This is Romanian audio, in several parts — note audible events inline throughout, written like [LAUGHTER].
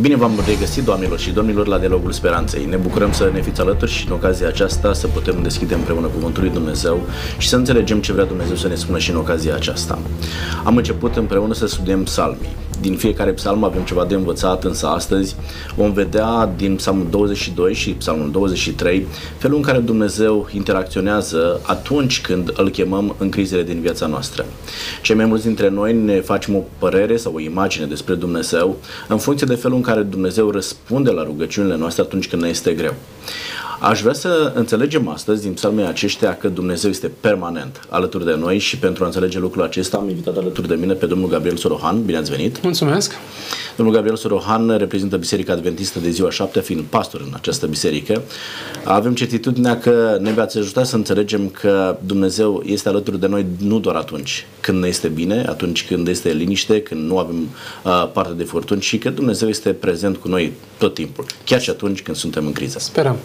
Bine v-am regăsit, doamnelor și domnilor, la Dialogul Speranței. Ne bucurăm să ne fiți alături și în ocazia aceasta să putem deschide împreună Cuvântul lui Dumnezeu și să înțelegem ce vrea Dumnezeu să ne spună și în ocazia aceasta. Am început împreună să studiem psalmii. Din fiecare psalm avem ceva de învățat, însă astăzi vom vedea din psalmul 22 și psalmul 23 felul în care Dumnezeu interacționează atunci când îl chemăm în crizele din viața noastră. Cei mai mulți dintre noi ne facem o părere sau o imagine despre Dumnezeu în funcție de felul în care Dumnezeu răspunde la rugăciunile noastre atunci când ne este greu. Aș vrea să înțelegem astăzi din psalmii aceștia că Dumnezeu este permanent alături de noi și pentru a înțelege lucrul acesta am invitat alături de mine pe domnul Gabriel Sorohan. Bine ați venit! Mulțumesc! Domnul Gabriel Sorohan reprezintă Biserica Adventistă de ziua 7, fiind pastor în această biserică. Avem certitudinea că ne veați ajuta să înțelegem că Dumnezeu este alături de noi nu doar atunci când ne este bine, atunci când este liniște, când nu avem uh, parte de furtuni, și că Dumnezeu este prezent cu noi tot timpul, chiar și atunci când suntem în criză. Sperăm.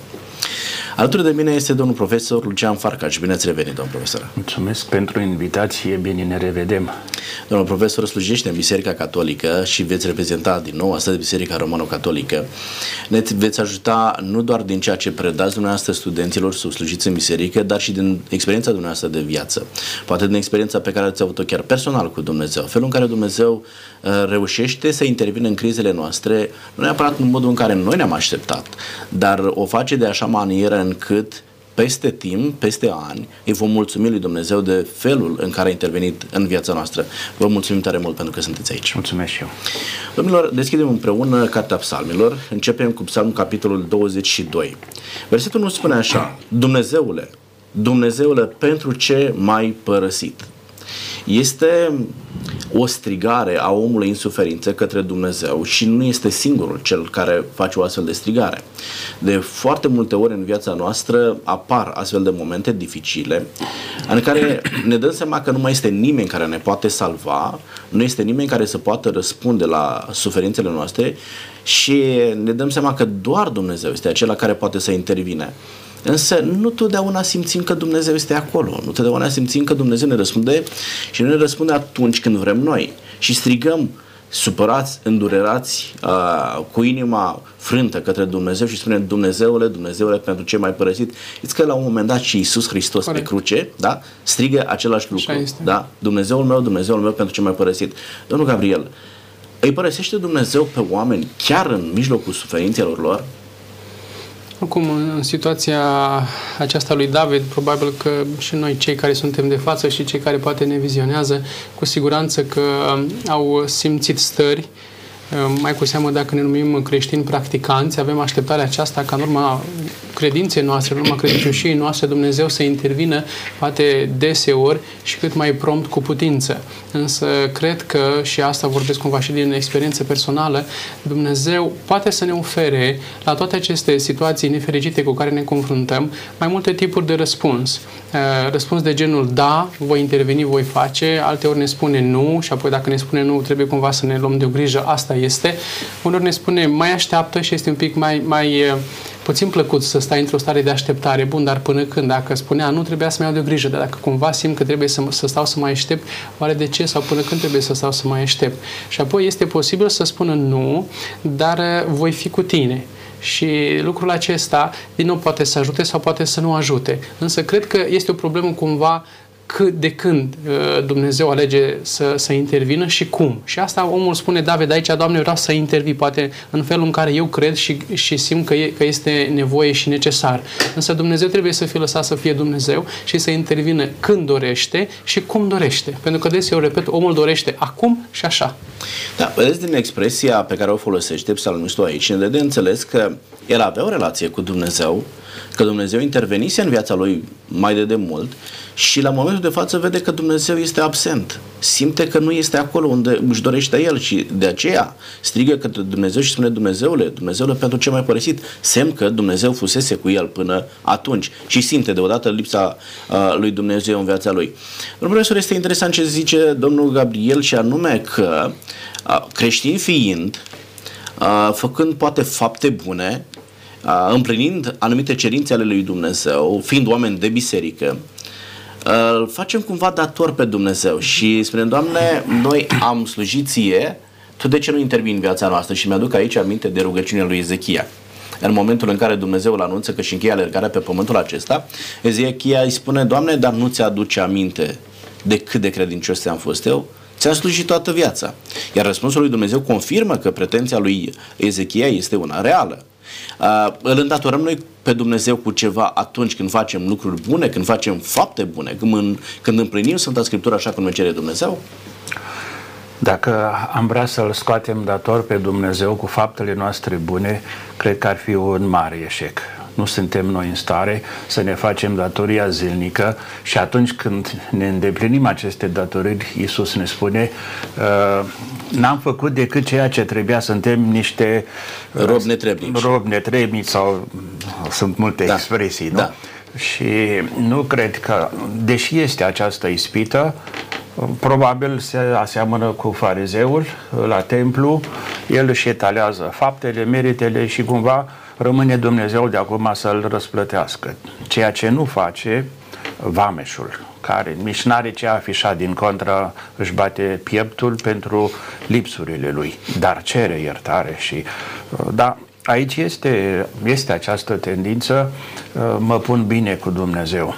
Alături de mine este domnul profesor Lucian Farcaș. Bine ați revenit, domnul profesor. Mulțumesc pentru invitație, bine ne revedem. Domnul profesor slujește în Biserica Catolică și veți reprezenta din nou astăzi Biserica Romano-Catolică. Ne veți ajuta nu doar din ceea ce predați dumneavoastră studenților să slujiți în biserică, dar și din experiența dumneavoastră de viață. Poate din experiența pe care ați avut-o chiar personal cu Dumnezeu. Felul în care Dumnezeu uh, reușește să intervină în crizele noastre, nu neapărat în modul în care noi ne-am așteptat, dar o face de așa manieră încât peste timp, peste ani, îi vom mulțumi lui Dumnezeu de felul în care a intervenit în viața noastră. Vă mulțumim tare mult pentru că sunteți aici. Mulțumesc și eu. Domnilor, deschidem împreună Cartea Psalmilor. Începem cu Psalmul capitolul 22. Versetul 1 spune așa, Dumnezeule, Dumnezeule, pentru ce m-ai părăsit? Este o strigare a omului în suferință către Dumnezeu și nu este singurul cel care face o astfel de strigare. De foarte multe ori în viața noastră apar astfel de momente dificile în care [CLEARS THROAT] ne dăm seama că nu mai este nimeni care ne poate salva, nu este nimeni care să poată răspunde la suferințele noastre și ne dăm seama că doar Dumnezeu este acela care poate să intervine. Însă nu totdeauna simțim că Dumnezeu este acolo, nu totdeauna simțim că Dumnezeu ne răspunde și nu ne răspunde atunci când vrem noi. Și strigăm supărați, îndurerați, uh, cu inima frântă către Dumnezeu și spunem Dumnezeule, Dumnezeule, pentru ce mai părăsit. Știți că la un moment dat și Iisus Hristos Corect. pe cruce, da, strigă același lucru. Da? Dumnezeul meu, Dumnezeul meu, pentru ce mai părăsit. Domnul Gabriel, îi părăsește Dumnezeu pe oameni chiar în mijlocul suferințelor lor? Acum, în situația aceasta lui David, probabil că și noi, cei care suntem de față și cei care poate ne vizionează, cu siguranță că au simțit stări Ehm, mai cu seamă dacă ne numim creștini practicanți, avem așteptarea aceasta ca în urma credinței noastre, în urma credincioșiei noastre, Dumnezeu să intervină poate deseori și cât mai prompt cu putință. Însă cred că, și asta vorbesc cumva și din experiență personală, Dumnezeu poate să ne ofere la toate aceste situații nefericite cu care ne confruntăm mai multe tipuri de răspuns. Ehm, răspuns de genul da, voi interveni, voi face, alte ori ne spune nu și apoi dacă ne spune nu, trebuie cumva să ne luăm de o grijă, asta este. Unor ne spune mai așteaptă și este un pic mai, mai puțin plăcut să stai într-o stare de așteptare. Bun, dar până când? Dacă spunea nu, trebuia să mai iau de grijă, dar dacă cumva simt că trebuie să, să stau să mai aștept, oare de ce sau până când trebuie să stau să mai aștept? Și apoi este posibil să spună nu, dar voi fi cu tine. Și lucrul acesta, din nou, poate să ajute sau poate să nu ajute. Însă cred că este o problemă cumva cât de când uh, Dumnezeu alege să, să intervină și cum. Și asta omul spune, David, aici, Doamne, vreau să intervii, poate în felul în care eu cred și, și simt că, e, că este nevoie și necesar. Însă Dumnezeu trebuie să fie lăsat să fie Dumnezeu și să intervină când dorește și cum dorește. Pentru că deseori, repet, omul dorește acum și așa. Da, vedeți din expresia pe care o folosește psalmistul aici, ne de înțeles că el avea o relație cu Dumnezeu, că Dumnezeu intervenise în viața lui mai de demult și la momentul de față vede că Dumnezeu este absent. Simte că nu este acolo unde își dorește el și de aceea strigă către Dumnezeu și spune Dumnezeule, Dumnezeule pentru ce mai părăsit? Semn că Dumnezeu fusese cu el până atunci și simte deodată lipsa uh, lui Dumnezeu în viața lui. Domnul profesor, este interesant ce zice domnul Gabriel și anume că uh, creștin fiind, uh, făcând poate fapte bune, uh, împlinind anumite cerințe ale lui Dumnezeu, fiind oameni de biserică, îl facem cumva dator pe Dumnezeu și spunem, Doamne, noi am slujit ție tu de ce nu intervii în viața noastră? Și mi-aduc aici aminte de rugăciunea lui Ezechia. În momentul în care Dumnezeu îl anunță că și încheie alergarea pe pământul acesta, Ezechia îi spune, Doamne, dar nu ți-aduce aminte de cât de credincios ți-am fost eu? Ți-am slujit toată viața. Iar răspunsul lui Dumnezeu confirmă că pretenția lui Ezechia este una reală. Uh, îl îndatorăm noi pe Dumnezeu cu ceva atunci când facem lucruri bune, când facem fapte bune, când, în, când împlinim Sfânta Scriptură așa cum ne cere Dumnezeu? Dacă am vrea să-L scoatem dator pe Dumnezeu cu faptele noastre bune, cred că ar fi un mare eșec. Nu suntem noi în stare să ne facem datoria zilnică și atunci când ne îndeplinim aceste datoriri, Iisus ne spune uh, n-am făcut decât ceea ce trebuia, suntem niște uh, robi netrebnici. Robi netrebnici sau sunt multe da. expresii, nu? Da. Și nu cred că, deși este această ispită, probabil se aseamănă cu farizeul la templu, el își etalează faptele, meritele și cumva rămâne Dumnezeu de acum să-l răsplătească. Ceea ce nu face vameșul, care nici n-are ce afișa din contra, își bate pieptul pentru lipsurile lui, dar cere iertare și da, aici este, este această tendință, mă pun bine cu Dumnezeu.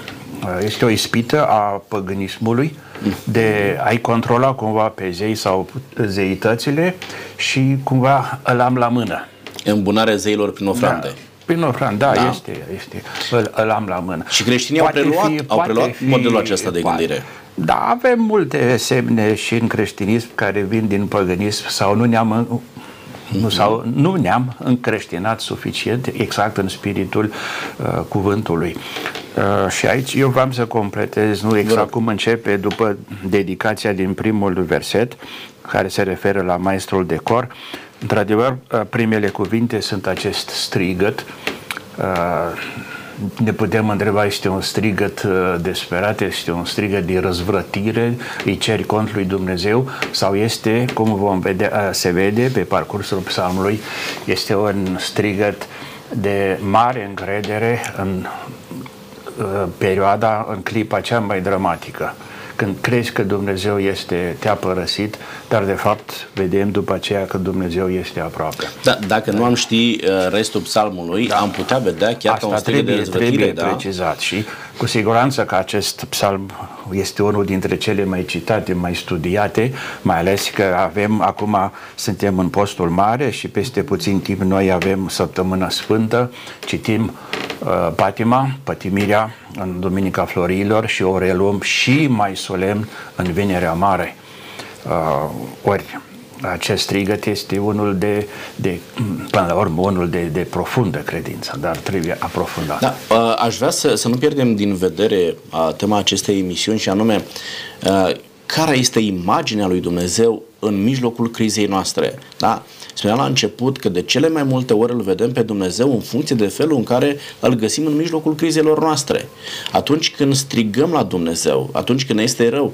Este o ispită a păgânismului de a-i controla cumva pe zei sau zeitățile și cumva îl am la mână. Îmbunarea zeilor prin ofrande. Da. Prin ofrande, da, da, este, este. Îl, îl am la mână. Și creștinii poate au preluat, fi, au preluat fi, modelul acesta de poate. gândire. Da, avem multe semne și în creștinism care vin din păgânism sau nu ne-am nu, sau nu ne-am încreștinat suficient exact în spiritul uh, cuvântului. Uh, și aici eu vreau să completez, nu exact cum începe după dedicația din primul verset, care se referă la maestrul de cor. Într-adevăr, uh, primele cuvinte sunt acest strigăt, uh, ne putem întreba, este un strigăt uh, desperat, este un strigăt de răzvrătire, îi ceri cont lui Dumnezeu sau este, cum vom vedea, uh, se vede pe parcursul psalmului, este un strigăt de mare încredere în uh, perioada, în clipa cea mai dramatică când crezi că Dumnezeu este, te-a părăsit, dar de fapt vedem după aceea că Dumnezeu este aproape. Da, dacă da. nu am ști uh, restul psalmului, da. am putea vedea chiar Asta ca un trebuie, de trebuie da? precizat și cu siguranță că acest psalm este unul dintre cele mai citate, mai studiate, mai ales că avem acum, suntem în postul mare și peste puțin timp noi avem săptămâna sfântă, citim uh, patima, pătimirea în Duminica Florilor și o reluăm și mai solemn în Vinerea Mare. Uh, ori acest strigăt este unul de, de până la urmă, unul de, de profundă credință, dar trebuie aprofundat. Da, uh, aș vrea să, să nu pierdem din vedere uh, tema acestei emisiuni și anume uh, care este imaginea lui Dumnezeu în mijlocul crizei noastre. Da? Spuneam la început că de cele mai multe ori îl vedem pe Dumnezeu în funcție de felul în care îl găsim în mijlocul crizelor noastre. Atunci când strigăm la Dumnezeu, atunci când ne este rău,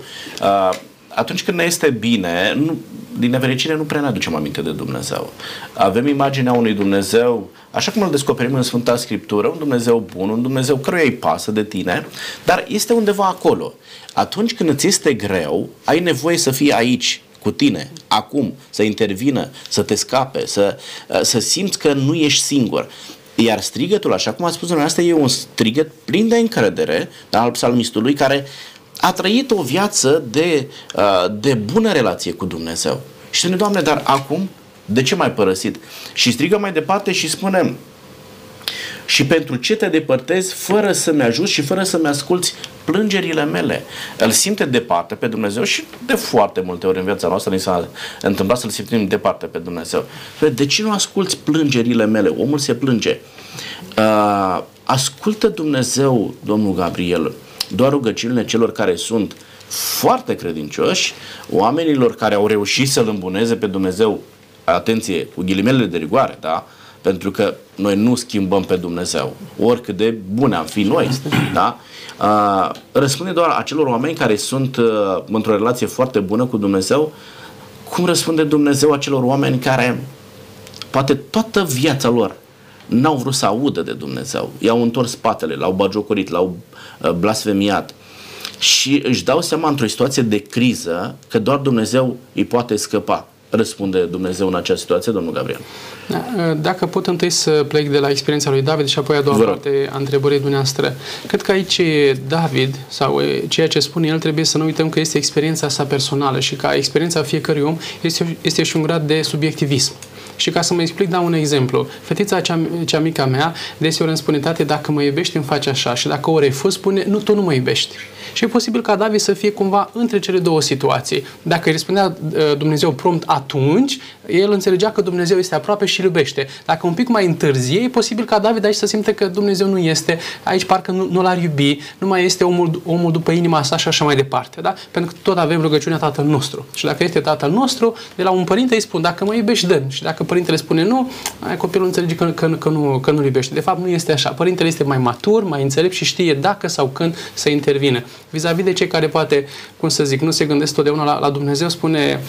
atunci când ne este bine, nu, din nefericire nu prea ne aducem aminte de Dumnezeu. Avem imaginea unui Dumnezeu, așa cum îl descoperim în Sfânta Scriptură, un Dumnezeu bun, un Dumnezeu căruia îi pasă de tine, dar este undeva acolo. Atunci când îți este greu, ai nevoie să fii aici, cu tine, acum, să intervină, să te scape, să, să simți că nu ești singur. Iar strigătul, așa cum a spus dumneavoastră, e un strigăt plin de încredere al psalmistului care a trăit o viață de, uh, de bună relație cu Dumnezeu. Și spune, Doamne, dar acum, de ce mai părăsit? Și strigă mai departe și spune, și pentru ce te depărtezi fără să-mi ajuți și fără să-mi asculți plângerile mele. Îl simte departe pe Dumnezeu și de foarte multe ori în viața noastră ni s-a întâmplat să-L simțim departe pe Dumnezeu. De ce nu asculți plângerile mele? Omul se plânge. Uh, ascultă Dumnezeu, domnul Gabriel, doar rugăciunile celor care sunt foarte credincioși, oamenilor care au reușit să-L îmbuneze pe Dumnezeu, atenție, cu ghilimele de rigoare, da? Pentru că noi nu schimbăm pe Dumnezeu, oricât de bune am fi noi, da? Uh, răspunde doar acelor oameni care sunt uh, într-o relație foarte bună cu Dumnezeu, cum răspunde Dumnezeu acelor oameni care poate toată viața lor n-au vrut să audă de Dumnezeu, i-au întors spatele, l-au bagiocorit, l-au uh, blasfemiat și își dau seama într-o situație de criză că doar Dumnezeu îi poate scăpa. Răspunde Dumnezeu în această situație, domnul Gabriel? Da, dacă pot întâi să plec de la experiența lui David și apoi a doua parte a întrebării dumneavoastră. Cred că aici David, sau ceea ce spune el, trebuie să nu uităm că este experiența sa personală și ca experiența fiecărui om este, este și un grad de subiectivism. Și ca să mă explic, dau un exemplu. Fetița cea, cea mică mea deseori îmi spune, tate, dacă mă iubești, îmi faci așa. Și dacă o refuz, spune, nu, tu nu mă iubești. Și e posibil ca David să fie cumva între cele două situații. Dacă îi răspundea uh, Dumnezeu prompt atunci, el înțelegea că Dumnezeu este aproape și îl iubește. Dacă un pic mai întârzie, e posibil ca David aici să simte că Dumnezeu nu este, aici parcă nu, nu l-ar iubi, nu mai este omul, omul după inima sa și așa mai departe. Da? Pentru că tot avem rugăciunea Tatăl nostru. Și dacă este Tatăl nostru, de la un părinte îi spun, dacă mă iubești, dă Și dacă părintele spune nu, copilul înțelege că, că, că, nu, că nu iubește. De fapt, nu este așa. Părintele este mai matur, mai înțelept și știe dacă sau când să intervine. Vis-a-vis de cei care poate, cum să zic, nu se gândesc totdeauna la, la Dumnezeu, spune e,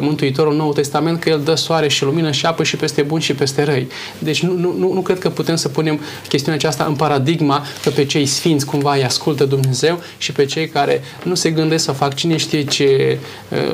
Mântuitorul în Noul Testament că El dă soare și lumină și apă și peste buni și peste răi. Deci nu, nu, nu, nu cred că putem să punem chestiunea aceasta în paradigma că pe cei sfinți cumva îi ascultă Dumnezeu și pe cei care nu se gândesc să fac cine știe ce e,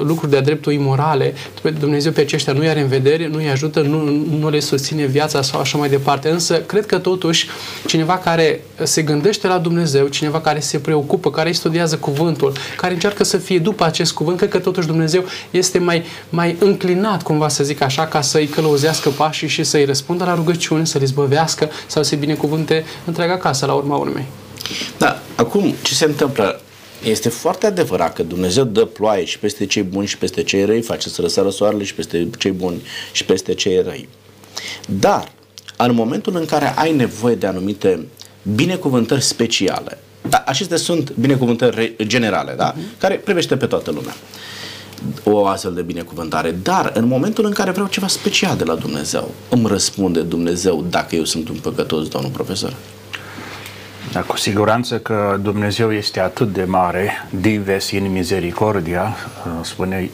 lucruri de-a dreptul imorale, Dumnezeu pe aceștia nu i are în vedere, nu îi ajută, nu, nu le susține viața sau așa mai departe. Însă cred că totuși cineva care se gândește la Dumnezeu, cineva care se preocupă, care îi studiază cuvântul, care încearcă să fie după acest cuvânt, cred că totuși Dumnezeu este mai, mai înclinat, cumva să zic așa, ca să-i călăuzească pașii și să-i răspundă la rugăciuni, să-l izbăvească sau să-i binecuvânte întreaga casă la urma urmei. Da, acum ce se întâmplă? Este foarte adevărat că Dumnezeu dă ploaie și peste cei buni și peste cei răi, face să răsară soarele și peste cei buni și peste cei răi. Dar, în momentul în care ai nevoie de anumite binecuvântări speciale, da, acestea sunt binecuvântări generale, da? Uh-huh. care privește pe toată lumea o astfel de binecuvântare. Dar în momentul în care vreau ceva special de la Dumnezeu, îmi răspunde Dumnezeu dacă eu sunt un păcătos, domnul profesor? Da, cu siguranță că Dumnezeu este atât de mare, dives in misericordia, spune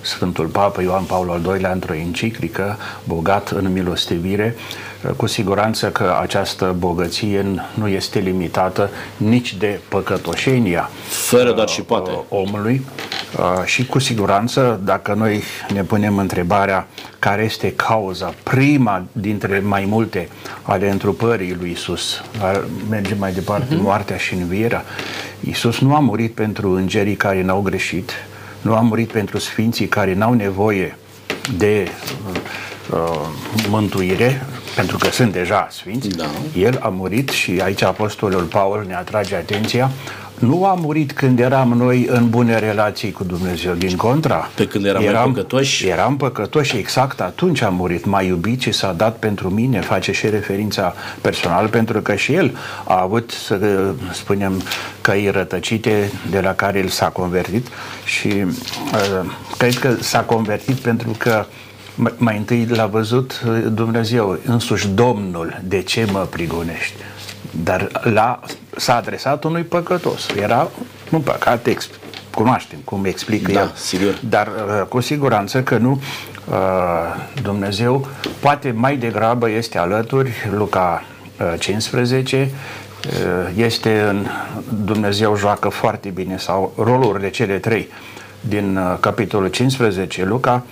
Sfântul Papa Ioan Paul al II-lea într-o enciclică, bogat în milostivire, cu siguranță că această bogăție nu este limitată nici de păcătoșenia Fără doar și poate. Uh, omului uh, și cu siguranță dacă noi ne punem întrebarea care este cauza, prima dintre mai multe ale întrupării lui Isus, merge mai departe, uh-huh. moartea și învierea, Isus nu a murit pentru îngerii care n-au greșit, nu a murit pentru sfinții care n-au nevoie de uh, mântuire, pentru că sunt deja sfinți, da. el a murit și aici Apostolul Paul ne atrage atenția, nu a murit când eram noi în bune relații cu Dumnezeu, din contra. Pe când eram, eram păcătoși? Eram păcătoși, exact atunci a murit, m-a iubit și s-a dat pentru mine, face și referința personal, pentru că și el a avut, să spunem, căi rătăcite de la care el s-a convertit și uh, cred că s-a convertit pentru că uh, mai întâi l-a văzut uh, Dumnezeu, însuși Domnul, de ce mă prigonești? Dar la, s-a adresat unui păcătos. Era un păcat, ex, cunoaștem cum explică da, el. Sigur. Dar uh, cu siguranță că nu uh, Dumnezeu poate mai degrabă este alături, Luca 15, este în Dumnezeu joacă foarte bine sau rolurile cele trei din capitolul 15 Luca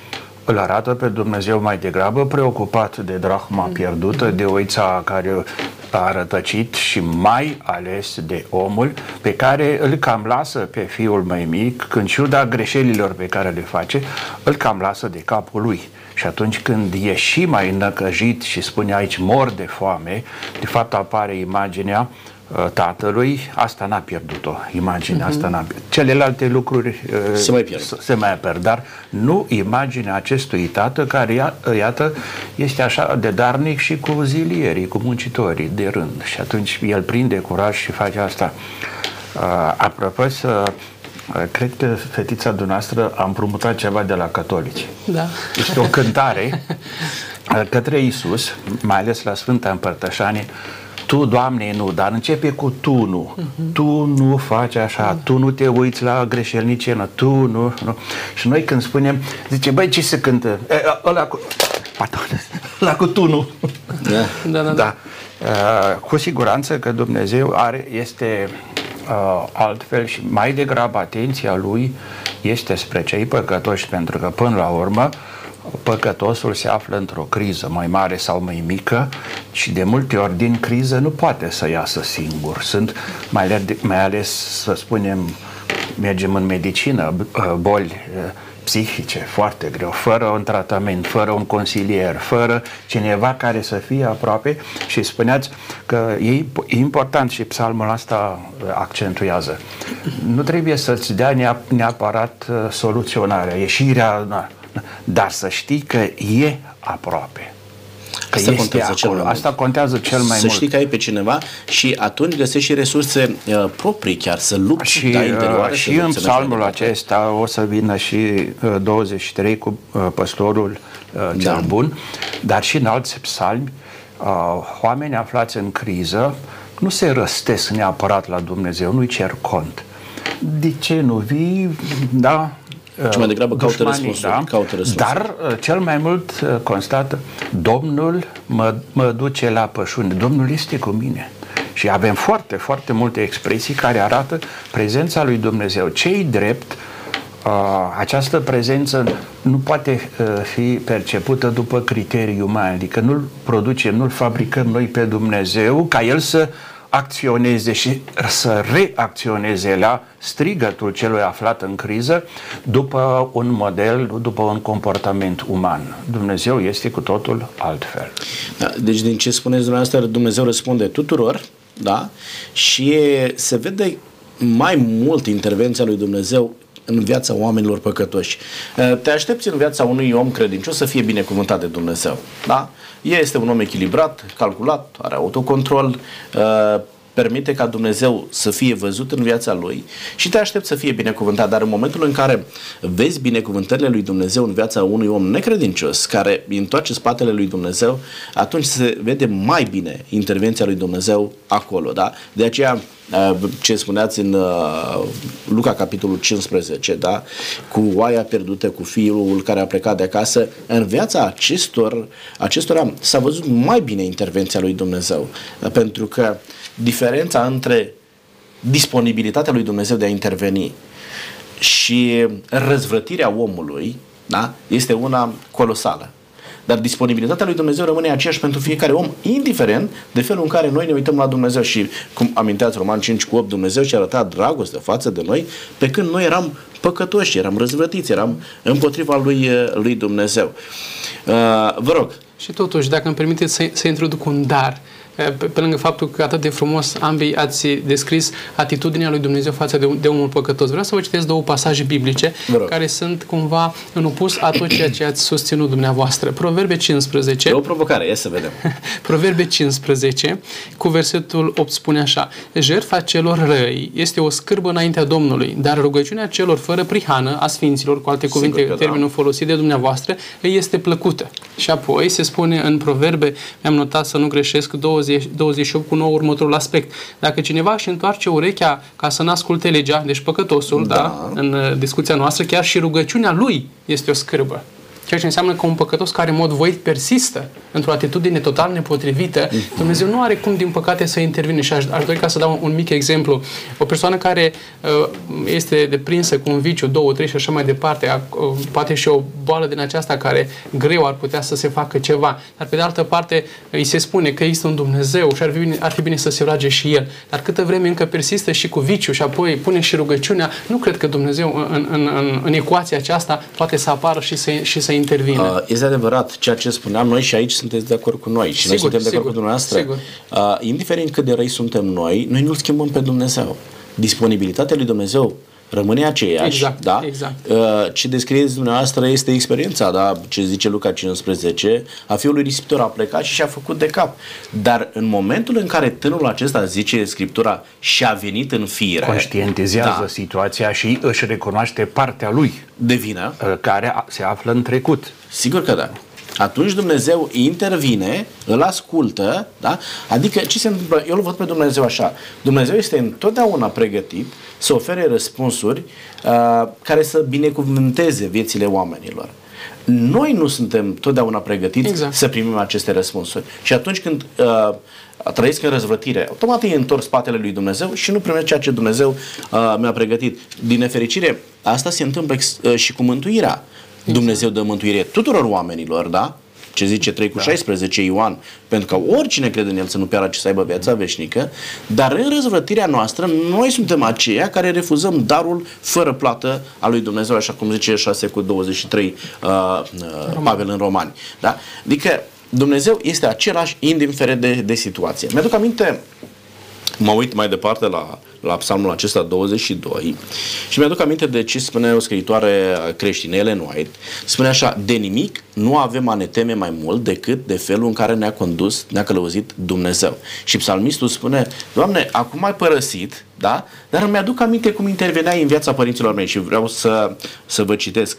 îl arată pe Dumnezeu mai degrabă preocupat de drahma pierdută, de oița care a rătăcit și mai ales de omul pe care îl cam lasă pe fiul mai mic, când ciuda greșelilor pe care le face, îl cam lasă de capul lui. Și atunci când e și mai năcăjit și spune aici mor de foame, de fapt apare imaginea Uh, tatălui, asta n-a pierdut-o, imaginea uh-huh. asta n-a pierdut. Celelalte lucruri uh, se mai pierd. Se mai pierd, dar nu imaginea acestui tată care, iată, este așa de darnic și cu zilierii, cu muncitorii de rând. Și atunci el prinde curaj și face asta. Uh, apropo, să Cred că fetița dumneavoastră a împrumutat ceva de la catolici. Da. Este o cântare [LAUGHS] către Isus, mai ales la Sfânta Împărtășanie, tu, Doamne, nu, dar începe cu tu nu. Uh-huh. Tu nu faci așa, uh-huh. tu nu te uiți la greșelnicenă, tu nu, nu. Și noi când spunem, zice, băi, ce se cântă? E, ăla cu... Pardon, [LAUGHS] ăla cu tu nu. Da, da, da. da. Uh, cu siguranță că Dumnezeu are, este uh, altfel și mai degrabă atenția Lui este spre cei păcătoși, pentru că până la urmă păcătosul se află într-o criză mai mare sau mai mică și de multe ori din criză nu poate să iasă singur. Sunt mai ales, mai ales să spunem, mergem în medicină, boli psihice foarte greu, fără un tratament, fără un consilier, fără cineva care să fie aproape și spuneați că e important și psalmul asta accentuează. Nu trebuie să-ți dea neapărat uh, soluționarea, ieșirea, dar să știi că e aproape. Asta contează, cel mai Asta contează cel mai să mult. Să știi că ai pe cineva și atunci găsești și resurse uh, proprii chiar, să lupți și, interioare. Uh, și în psalmul acesta o să vină și uh, 23 cu uh, păstorul uh, cel da. bun, dar și în alți psalmi, uh, oameni aflați în criză nu se răstesc neapărat la Dumnezeu, nu-i cer cont. De ce nu vii? Da, ci mai degrabă caută răspunsuri, da? caută răspunsuri. Dar uh, cel mai mult uh, constată, Domnul mă, mă duce la pășune, Domnul este cu mine. Și avem foarte, foarte multe expresii care arată prezența lui Dumnezeu. Cei drept, uh, această prezență nu poate fi percepută după criterii umane, adică nu-l producem, nu-l fabricăm noi pe Dumnezeu ca El să acționeze și să reacționeze la strigătul celui aflat în criză după un model, după un comportament uman. Dumnezeu este cu totul altfel. Da, deci din ce spuneți dumneavoastră, Dumnezeu răspunde tuturor, da? Și se vede mai mult intervenția lui Dumnezeu în viața oamenilor păcătoși. Te aștepți în viața unui om credincios să fie binecuvântat de Dumnezeu. Da? Este un om echilibrat, calculat, are autocontrol, uh, permite ca Dumnezeu să fie văzut în viața lui și te aștept să fie binecuvântat. Dar în momentul în care vezi binecuvântările lui Dumnezeu în viața unui om necredincios, care întoarce spatele lui Dumnezeu, atunci se vede mai bine intervenția lui Dumnezeu acolo. Da? De aceea uh, ce spuneați în uh, Luca capitolul 15, da? cu oaia pierdută, cu fiul care a plecat de acasă, în viața acestor, acestora s-a văzut mai bine intervenția lui Dumnezeu. Pentru că diferența între disponibilitatea lui Dumnezeu de a interveni și răzvrătirea omului da? este una colosală. Dar disponibilitatea lui Dumnezeu rămâne aceeași pentru fiecare om, indiferent de felul în care noi ne uităm la Dumnezeu. Și, cum aminteați Roman 5 cu 8, Dumnezeu și-a arătat dragoste față de noi, pe când noi eram păcătoși, eram răzvrătiți, eram împotriva lui, lui Dumnezeu. Uh, vă rog. Și totuși, dacă îmi permiteți să, să introduc un dar, pe, pe lângă faptul că atât de frumos ambii ați descris atitudinea lui Dumnezeu față de, de omul păcătos. Vreau să vă citesc două pasaje biblice care sunt cumva în opus a tot ceea ce ați susținut dumneavoastră. Proverbe 15. E o provocare, ia să vedem. [LAUGHS] Proverbe 15, cu versetul 8 spune așa. Jertfa celor răi este o scârbă înaintea Domnului, dar rugăciunea celor fără prihană, a sfinților, cu alte cuvinte, da. termenul da. folosit de dumneavoastră, îi este plăcută. Și apoi se spune în Proverbe, mi-am notat să nu greșesc, 20 28 cu nou următorul aspect. Dacă cineva își întoarce urechea ca să nu asculte legea, deci păcătosul, da. Da, în uh, discuția noastră, chiar și rugăciunea lui este o scârbă. Ceea ce înseamnă că un păcătos care în mod voit persistă într-o atitudine total nepotrivită, mhm. Dumnezeu nu are cum, din păcate, să intervine. Și aș, aș dori ca să dau un, un mic exemplu. O persoană care uh, este deprinsă cu un viciu, două, trei și așa mai departe, a, uh, poate și o boală din aceasta care greu ar putea să se facă ceva, dar pe de altă parte îi se spune că există un Dumnezeu și ar fi bine, ar fi bine să se roage și El. Dar câtă vreme încă persistă și cu viciu și apoi pune și rugăciunea, nu cred că Dumnezeu în, în, în, în ecuația aceasta poate să apară și să, și să intervină. Uh, este adevărat ceea ce spuneam noi și aici sunteți de acord cu noi și sigur, noi suntem de acord cu dumneavoastră. Sigur. Uh, indiferent cât de răi suntem noi, noi nu-L schimbăm pe Dumnezeu. Disponibilitatea lui Dumnezeu rămâne aceeași. Exact, da? exact. Uh, ce descrieți dumneavoastră este experiența, da? ce zice Luca 15, a fiului risipitor a plecat și și-a făcut de cap. Dar în momentul în care tânărul acesta, zice Scriptura, și-a venit în fire... Conștientizează da, situația și își recunoaște partea lui. De vină. Uh, care se află în trecut. Sigur că da atunci Dumnezeu intervine, îl ascultă, da? Adică ce se întâmplă? Eu îl văd pe Dumnezeu așa. Dumnezeu este întotdeauna pregătit să ofere răspunsuri uh, care să binecuvânteze viețile oamenilor. Noi nu suntem totdeauna pregătiți exact. să primim aceste răspunsuri. Și atunci când uh, trăiesc în răzvătire, automat îi întorc spatele lui Dumnezeu și nu primesc ceea ce Dumnezeu uh, mi-a pregătit. Din nefericire, asta se întâmplă ex- uh, și cu mântuirea. Dumnezeu dă mântuire tuturor oamenilor, da? Ce zice 3 cu da. 16 Ioan, pentru că oricine crede în El să nu piară, ci să aibă viața veșnică, dar în răzvrătirea noastră, noi suntem aceia care refuzăm darul fără plată a lui Dumnezeu, așa cum zice 6 cu 23 uh, uh, Pavel în Romani. Da? Adică Dumnezeu este același indiferent de, de situație. Mi-aduc aminte mă uit mai departe la, la psalmul acesta 22 și mi-aduc aminte de ce spune o scriitoare creștină, Ellen White. Spune așa, de nimic nu avem a ne teme mai mult decât de felul în care ne-a condus, ne-a călăuzit Dumnezeu. Și psalmistul spune, Doamne, acum ai părăsit, da? Dar îmi aduc aminte cum interveneai în viața părinților mei și vreau să, să vă citesc.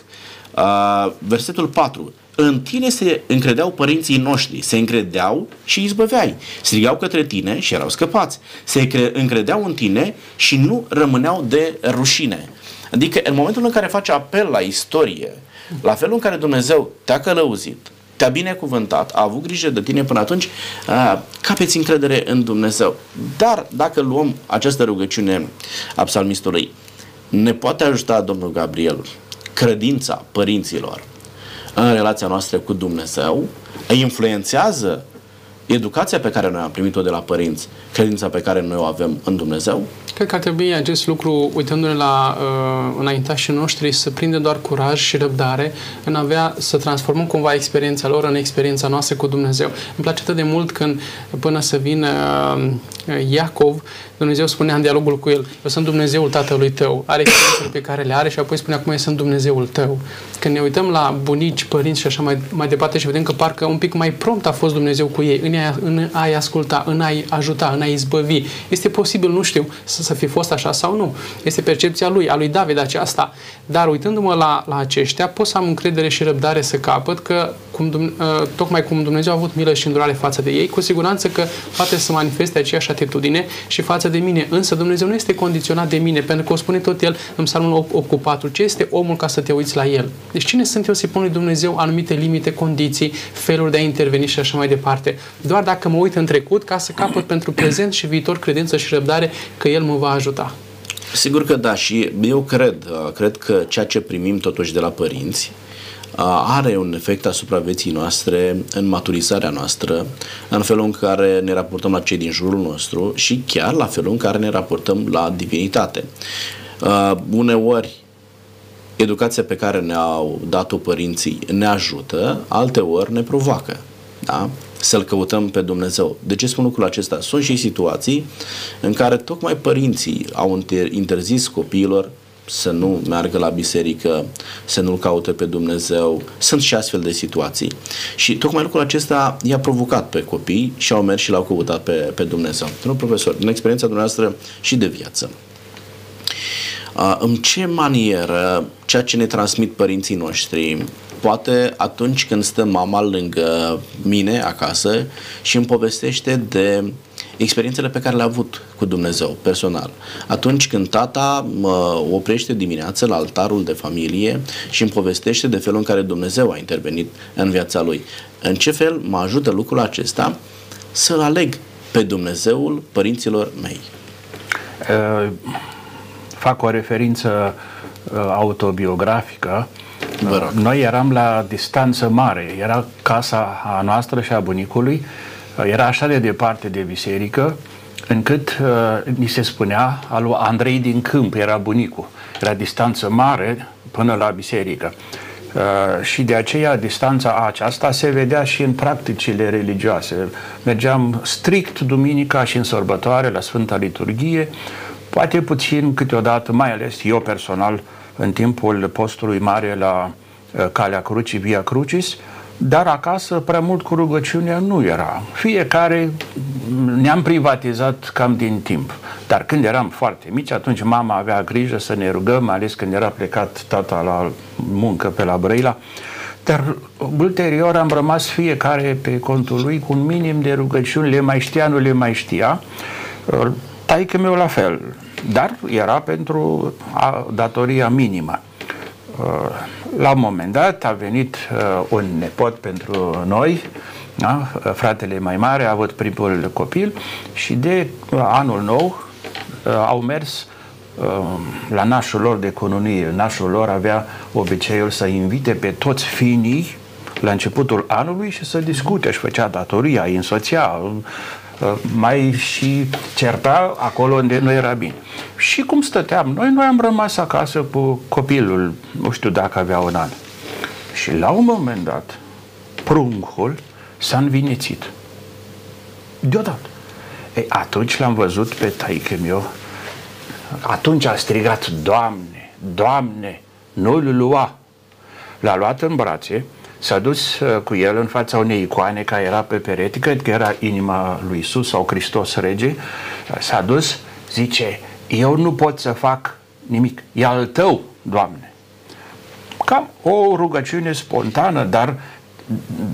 Uh, versetul 4 în tine se încredeau părinții noștri, se încredeau și izbăveai. Strigau către tine și erau scăpați. Se încredeau în tine și nu rămâneau de rușine. Adică în momentul în care faci apel la istorie, la felul în care Dumnezeu te-a călăuzit, te-a binecuvântat, a avut grijă de tine până atunci, capeți încredere în Dumnezeu. Dar dacă luăm această rugăciune a psalmistului, ne poate ajuta Domnul Gabriel credința părinților în relația noastră cu Dumnezeu, influențează educația pe care noi am primit-o de la părinți, credința pe care noi o avem în Dumnezeu? Cred că ar trebui acest lucru, uitându-ne la uh, înaintașii noștri, să prinde doar curaj și răbdare în a avea să transformăm cumva experiența lor în experiența noastră cu Dumnezeu. Îmi place atât de mult când până să vină uh, Iacov, Dumnezeu spunea în dialogul cu el, eu sunt Dumnezeul tatălui tău, are experiențele pe care le are și apoi spune acum eu sunt Dumnezeul tău. Când ne uităm la bunici, părinți și așa mai, mai departe și vedem că parcă un pic mai prompt a fost Dumnezeu cu ei, în a, în a-i asculta, în a-i ajuta, în a-i izbăvi. Este posibil, nu știu, să, să fi fost așa sau nu. Este percepția lui, a lui David aceasta. Dar uitându-mă la, la aceștia, pot să am încredere și răbdare să capăt că cum, uh, tocmai cum Dumnezeu a avut milă și îndurare față de ei, cu siguranță că poate să manifeste aceeași atitudine și față de mine. Însă Dumnezeu nu este condiționat de mine, pentru că o spune tot El în psalmul 8 cu 4. Ce este omul ca să te uiți la El? Deci cine sunt eu să-i pun lui Dumnezeu anumite limite, condiții, feluri de a interveni și așa mai departe? Doar dacă mă uit în trecut ca să capăt pentru prezent și viitor credință și răbdare că El mă va ajuta. Sigur că da și eu cred, uh, cred că ceea ce primim totuși de la părinți are un efect asupra vieții noastre, în maturizarea noastră, în felul în care ne raportăm la cei din jurul nostru și chiar la felul în care ne raportăm la divinitate. Uneori, educația pe care ne-au dat-o părinții ne ajută, alteori ne provoacă. Da? Să-L căutăm pe Dumnezeu. De ce spun lucrul acesta? Sunt și situații în care tocmai părinții au interzis copiilor să nu meargă la biserică, să nu-L caute pe Dumnezeu. Sunt și astfel de situații. Și tocmai lucrul acesta i-a provocat pe copii și au mers și l-au căutat pe, pe Dumnezeu. Domnul profesor, în experiența dumneavoastră și de viață, în ce manieră ceea ce ne transmit părinții noștri poate atunci când stă mama lângă mine acasă și îmi povestește de experiențele pe care le-a avut cu Dumnezeu personal. Atunci când tata mă oprește dimineața la altarul de familie și îmi povestește de felul în care Dumnezeu a intervenit în viața lui. În ce fel mă ajută lucrul acesta să-L aleg pe Dumnezeul părinților mei? Uh, fac o referință uh, autobiografică. Uh, noi eram la distanță mare. Era casa a noastră și a bunicului era așa de departe de biserică, încât uh, ni se spunea al lui Andrei din Câmp, era bunicul. Era distanță mare până la biserică. Uh, și de aceea distanța aceasta se vedea și în practicile religioase. Mergeam strict duminica și în sărbătoare la Sfânta Liturghie, poate puțin câteodată, mai ales eu personal, în timpul postului mare la uh, Calea Crucii, Via Crucis, dar acasă prea mult cu rugăciunea nu era. Fiecare ne-am privatizat cam din timp. Dar când eram foarte mici, atunci mama avea grijă să ne rugăm, mai ales când era plecat tata la muncă pe la Brăila. Dar ulterior am rămas fiecare pe contul lui cu un minim de rugăciuni, le mai știa, nu le mai știa. Taică meu la fel, dar era pentru a, datoria minimă. La un moment dat a venit uh, un nepot pentru noi, da? fratele mai mare a avut primul copil și de anul nou uh, au mers la nașul lor de economie, nașul lor avea obiceiul să invite pe toți finii la începutul anului și să discute, își făcea datoria, îi însoțea, uh, mai și certa acolo unde nu era bine. Și cum stăteam noi, noi am rămas acasă cu copilul, nu știu dacă avea un an. Și la un moment dat, pruncul s-a învinețit. Deodată. Ei, atunci l-am văzut pe taică meu, atunci a strigat, Doamne, Doamne, nu-l lua. L-a luat în brațe, s-a dus uh, cu el în fața unei icoane care era pe perete, cred că era inima lui Isus sau Hristos Rege, s-a dus, zice, eu nu pot să fac nimic, e al tău, Doamne. Cam o rugăciune spontană, dar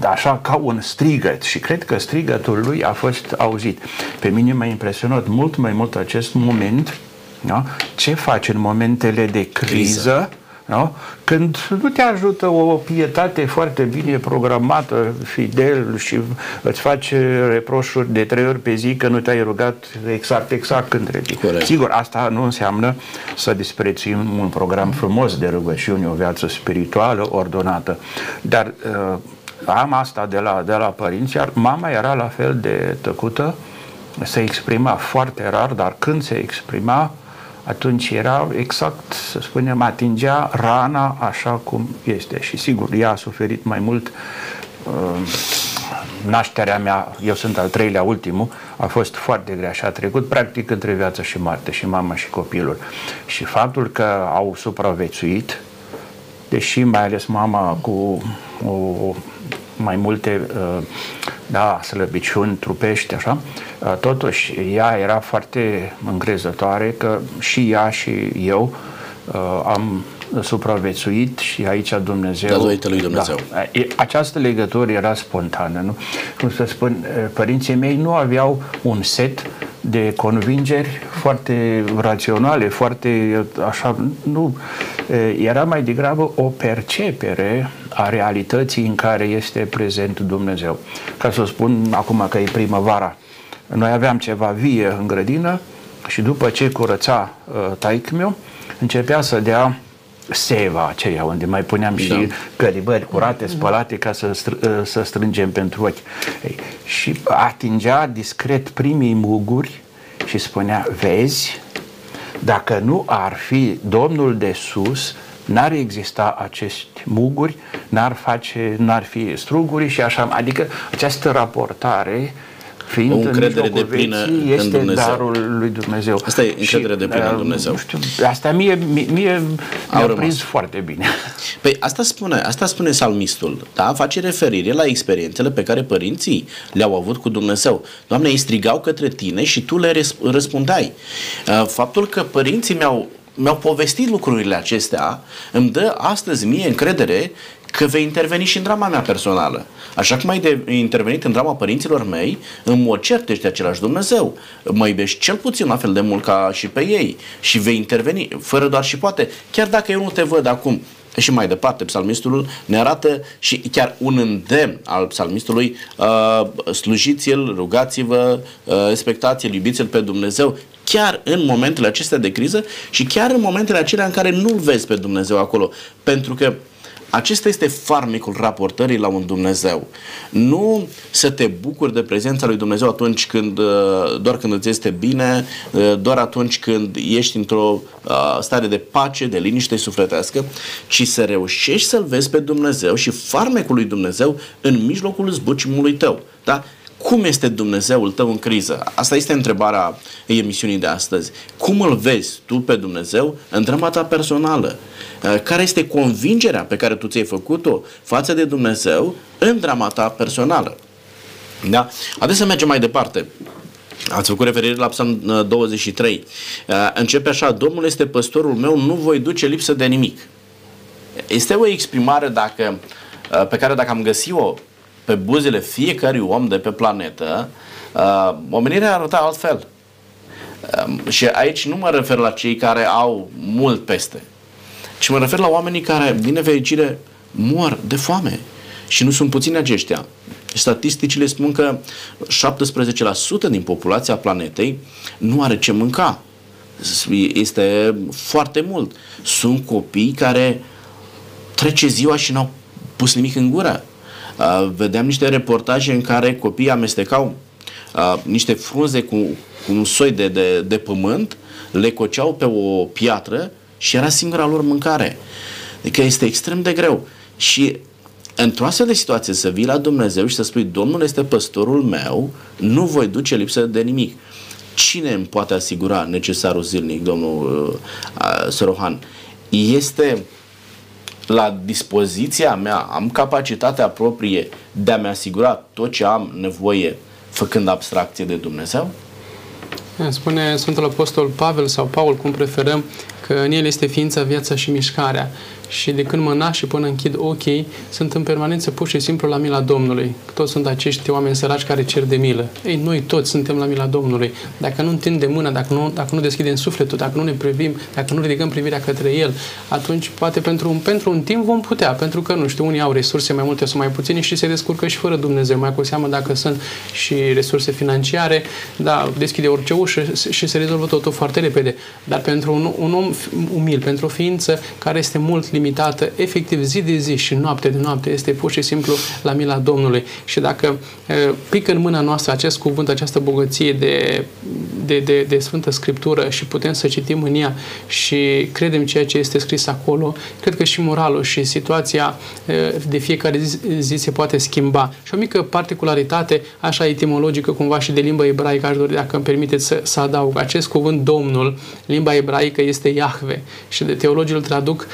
așa ca un strigăt și cred că strigătul lui a fost auzit. Pe mine m-a impresionat mult mai mult acest moment da? ce faci în momentele de criză, criză nu? Când nu te ajută o pietate foarte bine programată, fidel și îți face reproșuri de trei ori pe zi că nu te-ai rugat exact, exact când trebuie. Corect. Sigur, asta nu înseamnă să disprețuim un program frumos de rugăciune, o viață spirituală ordonată. Dar uh, am asta de la, de la părinți, iar mama era la fel de tăcută, se exprima foarte rar, dar când se exprima, atunci era exact, să spunem, atingea rana așa cum este. Și sigur, ea a suferit mai mult uh, nașterea mea, eu sunt al treilea ultimul, a fost foarte grea și a trecut practic între viață și moarte, și mama și copilul. Și faptul că au supraviețuit, deși mai ales mama cu o, mai multe uh, da, slăbiciuni trupești, așa, uh, totuși ea era foarte îngrezătoare că și ea și eu uh, am supraviețuit și aici Dumnezeu... Datorită lui Dumnezeu. Da, această legătură era spontană. Nu? Cum să spun, părinții mei nu aveau un set de convingeri foarte raționale, foarte așa, nu, era mai degrabă o percepere a realității în care este prezent Dumnezeu. Ca să spun acum că e primăvara, noi aveam ceva vie în grădină și după ce curăța uh, taic meu, începea să dea seva aceea unde mai puneam da. și căribări curate, spălate ca să, str- să strângem pentru ochi. Ei, și atingea discret primii muguri și spunea, vezi, dacă nu ar fi Domnul de sus, n-ar exista acești muguri, n-ar face, n-ar fi struguri și așa, adică această raportare fiind o încredere de plină este în Dumnezeu. darul lui Dumnezeu. Asta e încredere de plină în uh, Dumnezeu. Nu știu, asta mie, mie, mie mi-a prins foarte bine. [LAUGHS] Păi asta spune, asta spune salmistul, da? Face referire la experiențele pe care părinții le-au avut cu Dumnezeu. Doamne, ei strigau către tine și tu le răspundeai. Uh, faptul că părinții mi-au mi-au povestit lucrurile acestea, îmi dă astăzi mie încredere că vei interveni și în drama mea personală. Așa cum ai de intervenit în drama părinților mei, în mod cert ești același Dumnezeu. Mă iubești cel puțin la fel de mult ca și pe ei și vei interveni, fără doar și poate. Chiar dacă eu nu te văd acum, și mai departe, psalmistul ne arată și chiar un îndemn al psalmistului, uh, slujiți-l, rugați-vă, uh, respectați-l, iubiți-l pe Dumnezeu, chiar în momentele acestea de criză și chiar în momentele acelea în care nu-L vezi pe Dumnezeu acolo. Pentru că acesta este farmicul raportării la un Dumnezeu. Nu să te bucuri de prezența lui Dumnezeu atunci când, uh, doar când îți este bine, uh, doar atunci când ești într-o uh, stare de pace, de liniște sufletească, ci să reușești să-L vezi pe Dumnezeu și farmecul lui Dumnezeu în mijlocul zbucimului tău. Da? Cum este Dumnezeul tău în criză? Asta este întrebarea emisiunii de astăzi. Cum îl vezi tu pe Dumnezeu în drama ta personală? Uh, care este convingerea pe care tu ți-ai făcut-o față de Dumnezeu în drama ta personală? Da? Haideți să mergem mai departe. Ați făcut referire la Psalm 23. Uh, uh, începe așa, Domnul este păstorul meu, nu voi duce lipsă de nimic. Este o exprimare dacă, pe care dacă am găsit-o pe buzele fiecărui om de pe planetă, omenirea arăta altfel. Și aici nu mă refer la cei care au mult peste ci mă refer la oamenii care, din nefericire, mor de foame. Și nu sunt puțini aceștia. Statisticile spun că 17% din populația planetei nu are ce mânca. este foarte mult. Sunt copii care trece ziua și n-au pus nimic în gură. Uh, vedeam niște reportaje în care copiii amestecau uh, niște frunze cu, cu un soi de, de, de pământ, le coceau pe o piatră și era singura lor mâncare. Adică este extrem de greu. Și într-o astfel de situație să vii la Dumnezeu și să spui Domnul este păstorul meu, nu voi duce lipsă de nimic. Cine îmi poate asigura necesarul zilnic, domnul uh, Sorohan? Este la dispoziția mea, am capacitatea proprie de a-mi asigura tot ce am nevoie făcând abstracție de Dumnezeu? Spune Sfântul Apostol Pavel sau Paul, cum preferăm, că în el este ființa, viața și mișcarea și de când mă nasc și până închid ochii, sunt în permanență pur și simplu la mila Domnului. Toți sunt acești oameni săraci care cer de milă. Ei, noi toți suntem la mila Domnului. Dacă nu întindem mâna, dacă nu, dacă nu deschidem sufletul, dacă nu ne privim, dacă nu ridicăm privirea către El, atunci poate pentru un, pentru un timp vom putea, pentru că, nu știu, unii au resurse mai multe sau mai puține și se descurcă și fără Dumnezeu, mai cu seamă dacă sunt și resurse financiare, da, deschide orice ușă și se rezolvă totul foarte repede. Dar pentru un, un om umil, pentru o ființă care este mult limitată, efectiv zi de zi și noapte de noapte, este pur și simplu la mila Domnului. Și dacă pică în mâna noastră acest cuvânt, această bogăție de, de, de, de Sfântă Scriptură și putem să citim în ea și credem ceea ce este scris acolo, cred că și moralul și situația de fiecare zi, zi se poate schimba. Și o mică particularitate, așa etimologică, cumva și de limba ebraică, aș dori, dacă îmi permiteți să, să adaug. Acest cuvânt Domnul, limba ebraică este Iahve. Și de teologii îl traduc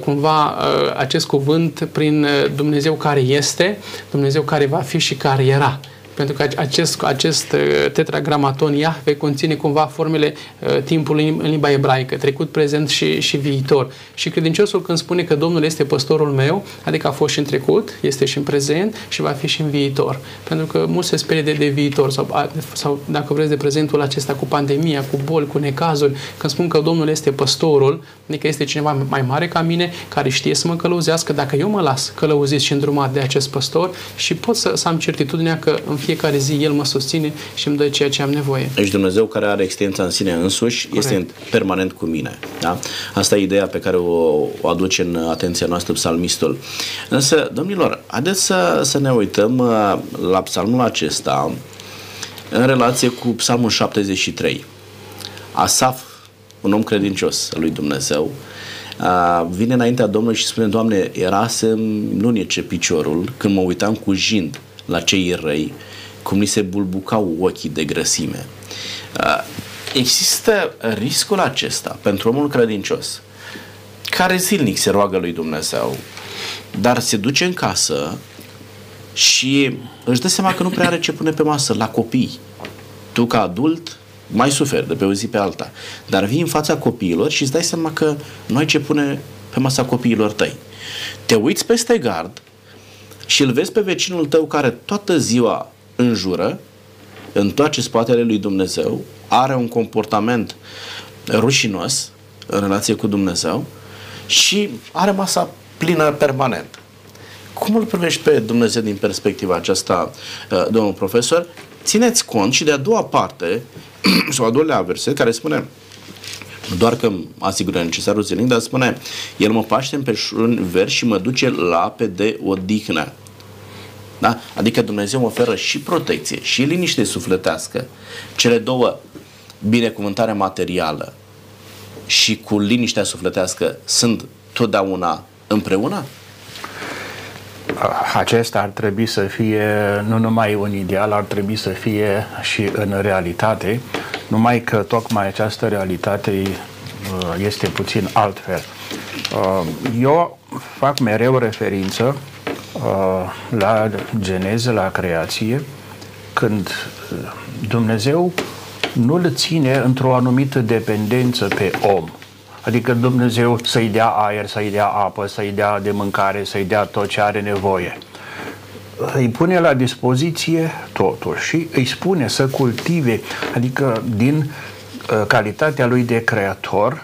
cumva uh, acest cuvânt prin uh, Dumnezeu care este, Dumnezeu care va fi și care era pentru că acest, acest uh, tetragramaton Iahve conține cumva formele uh, timpului în limba ebraică, trecut, prezent și, și viitor. Și credinciosul când spune că Domnul este păstorul meu, adică a fost și în trecut, este și în prezent și va fi și în viitor. Pentru că mulți se sperie de, de viitor sau, sau dacă vreți de prezentul acesta cu pandemia, cu boli, cu necazuri, când spun că Domnul este păstorul, adică este cineva mai mare ca mine, care știe să mă călăuzească, dacă eu mă las călăuzit și îndrumat de acest păstor și pot să, să am certitudinea că în fiecare zi El mă susține și îmi dă ceea ce am nevoie. Deci Dumnezeu care are extinența în sine însuși Corect. este permanent cu mine. Da? Asta e ideea pe care o, o aduce în atenția noastră psalmistul. Însă, domnilor, haideți să, să ne uităm uh, la psalmul acesta în relație cu psalmul 73. Asaf, un om credincios al lui Dumnezeu, uh, vine înaintea Domnului și spune, Doamne, erasem nu ce piciorul când mă uitam cu jind la cei răi cum ni se bulbucau ochii de grăsime. Uh, există riscul acesta pentru omul credincios care zilnic se roagă lui Dumnezeu, dar se duce în casă și își dă seama că nu prea are ce pune pe masă la copii. Tu ca adult mai suferi de pe o zi pe alta, dar vii în fața copiilor și îți dai seama că nu ai ce pune pe masa copiilor tăi. Te uiți peste gard și îl vezi pe vecinul tău care toată ziua înjură, întoarce spatele lui Dumnezeu, are un comportament rușinos în relație cu Dumnezeu și are masa plină permanent. Cum îl privești pe Dumnezeu din perspectiva aceasta, uh, domnul profesor? Țineți cont și de a doua parte, [CLEARS THROAT] sau a doilea verset, care spune doar că asigură necesarul zilnic, dar spune El mă paște în peșun verzi și mă duce la ape de odihnă. Da? Adică Dumnezeu mă oferă și protecție și liniște sufletească. Cele două, binecuvântare materială și cu liniștea sufletească sunt totdeauna împreună? Acesta ar trebui să fie nu numai un ideal, ar trebui să fie și în realitate, numai că tocmai această realitate uh, este puțin altfel. Uh, eu fac mereu referință Uh, la geneză, la creație, când uh, Dumnezeu nu îl ține într-o anumită dependență pe om. Adică Dumnezeu să-i dea aer, să-i dea apă, să-i dea de mâncare, să-i dea tot ce are nevoie. Îi pune la dispoziție totul și îi spune să cultive, adică din uh, calitatea lui de creator,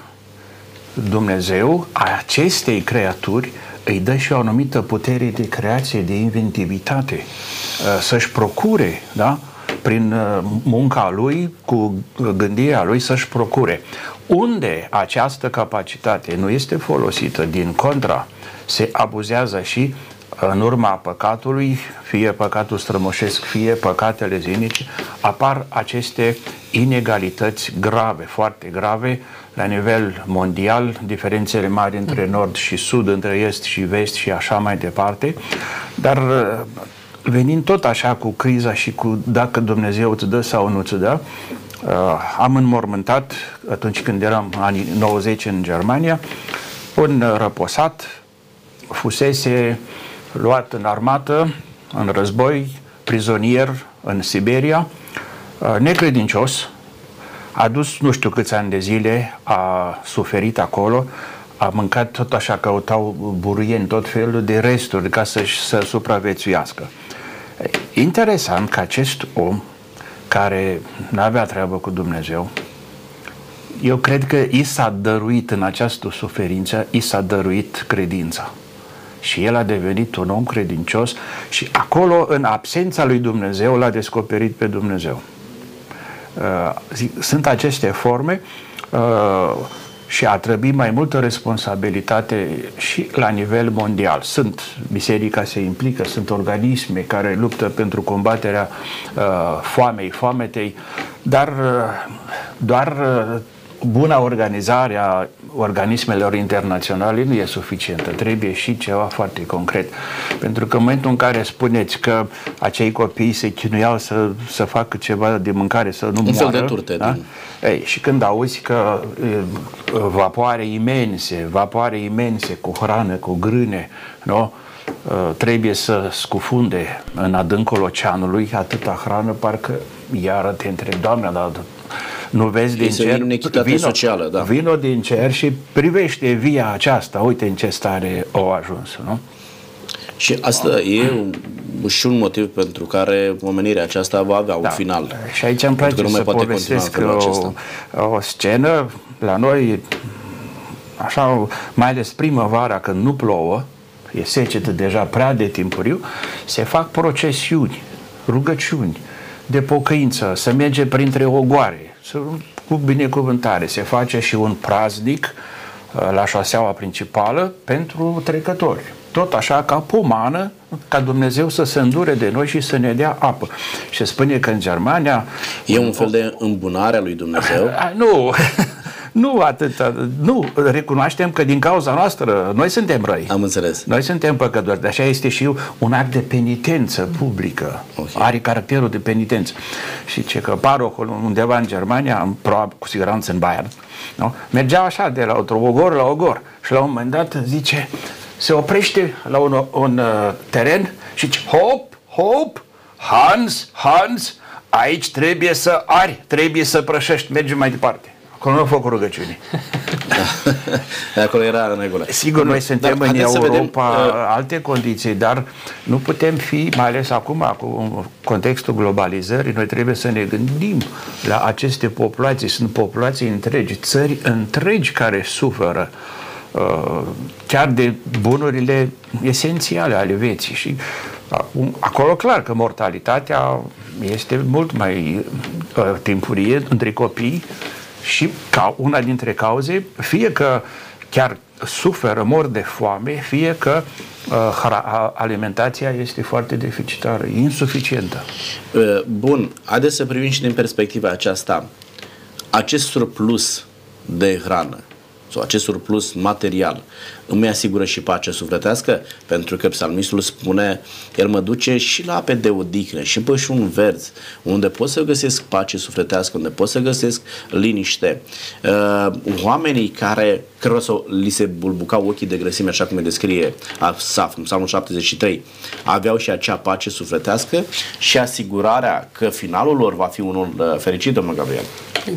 Dumnezeu, a acestei creaturi, îi dă și o anumită putere de creație, de inventivitate, uh, să-și procure, da? prin uh, munca lui, cu gândirea lui să-și procure. Unde această capacitate nu este folosită, din contra, se abuzează și în urma păcatului, fie păcatul strămoșesc, fie păcatele zilnice, apar aceste inegalități grave, foarte grave, la nivel mondial, diferențele mari între nord și sud, între est și vest și așa mai departe, dar venind tot așa cu criza și cu dacă Dumnezeu îți dă sau nu îți dă, uh, am înmormântat atunci când eram anii 90 în Germania, un răposat fusese luat în armată, în război, prizonier în Siberia, uh, necredincios, a dus nu știu câți ani de zile, a suferit acolo, a mâncat tot așa, căutau buruieni, tot felul de resturi ca să, să supraviețuiască. Interesant că acest om care nu avea treabă cu Dumnezeu, eu cred că i s-a dăruit în această suferință, i s-a dăruit credința. Și el a devenit un om credincios și acolo, în absența lui Dumnezeu, l-a descoperit pe Dumnezeu. Uh, sunt aceste forme uh, și a trebuit mai multă responsabilitate și la nivel mondial. Sunt, biserica se implică, sunt organisme care luptă pentru combaterea uh, foamei, foametei, dar uh, doar uh, buna organizare a organismelor internaționale nu e suficientă. Trebuie și ceva foarte concret. Pentru că în momentul în care spuneți că acei copii se chinuiau să, să facă ceva de mâncare, să nu Un moară... fel de turte. Da? Din... Ei, și când auzi că e, vapoare imense, vapoare imense cu hrană, cu grâne, nu? trebuie să scufunde în adâncul oceanului atâta hrană, parcă iară te întreb, Doamne, dar nu vezi din Este cer, vino, socială, da. vino din cer și privește via aceasta, uite în ce stare au ajuns, nu? Și asta e un, și un motiv pentru care omenirea aceasta va avea Da. un final. Și aici îmi Pentru place că nu mai să poate continua povestesc în felul o, acesta. o scenă la noi, așa, mai ales primăvara când nu plouă, e secetă deja prea de timpuriu, se fac procesiuni, rugăciuni de pocăință, să merge printre ogoare, să, cu binecuvântare. Se face și un praznic uh, la șoseaua principală pentru trecători. Tot așa ca pomană, ca Dumnezeu să se îndure de noi și să ne dea apă. Și se spune că în Germania E un fel de îmbunare a lui Dumnezeu. [LAUGHS] a, nu, nu atât, nu, recunoaștem că din cauza noastră noi suntem răi. Am înțeles. Noi suntem păcători, de așa este și un act de penitență publică. Ok. Are caracterul de penitență. Și ce că parocul undeva în Germania, în, probabil cu siguranță în Bayern, nu? mergea așa de la ogor la ogor și la un moment dat zice, se oprește la un, un uh, teren și zice, hop, hop, Hans, Hans, aici trebuie să ari, trebuie să prășești, mergem mai departe. Acolo nu au făcut rugăciuni. [LAUGHS] Acolo era în regulă. Sigur, noi suntem Dar în haideți să Europa vedem, uh, alte condiții, dar nu putem fi, mai ales acum, cu contextul globalizării, noi trebuie să ne gândim la aceste populații. Sunt populații întregi, țări întregi care suferă uh, chiar de bunurile esențiale ale vieții și acum, acolo clar că mortalitatea este mult mai uh, timpurie între copii și ca una dintre cauze, fie că chiar suferă, mor de foame, fie că uh, hra- a- alimentația este foarte deficitară, insuficientă. Uh, Bun, haideți să privim și din perspectiva aceasta. Acest surplus de hrană sau acest surplus material îmi asigură și pacea sufletească? Pentru că psalmistul spune, El mă duce și la ape de odihnă și pe și un verz, unde pot să găsesc pace sufletească, unde pot să găsesc liniște. Uh, oamenii care, cărora să li se bulbucau ochii de grăsime, așa cum îi descrie Asaf, în psalmul 73, aveau și acea pace sufletească și asigurarea că finalul lor va fi unul uh, fericit, domnul Gabriel.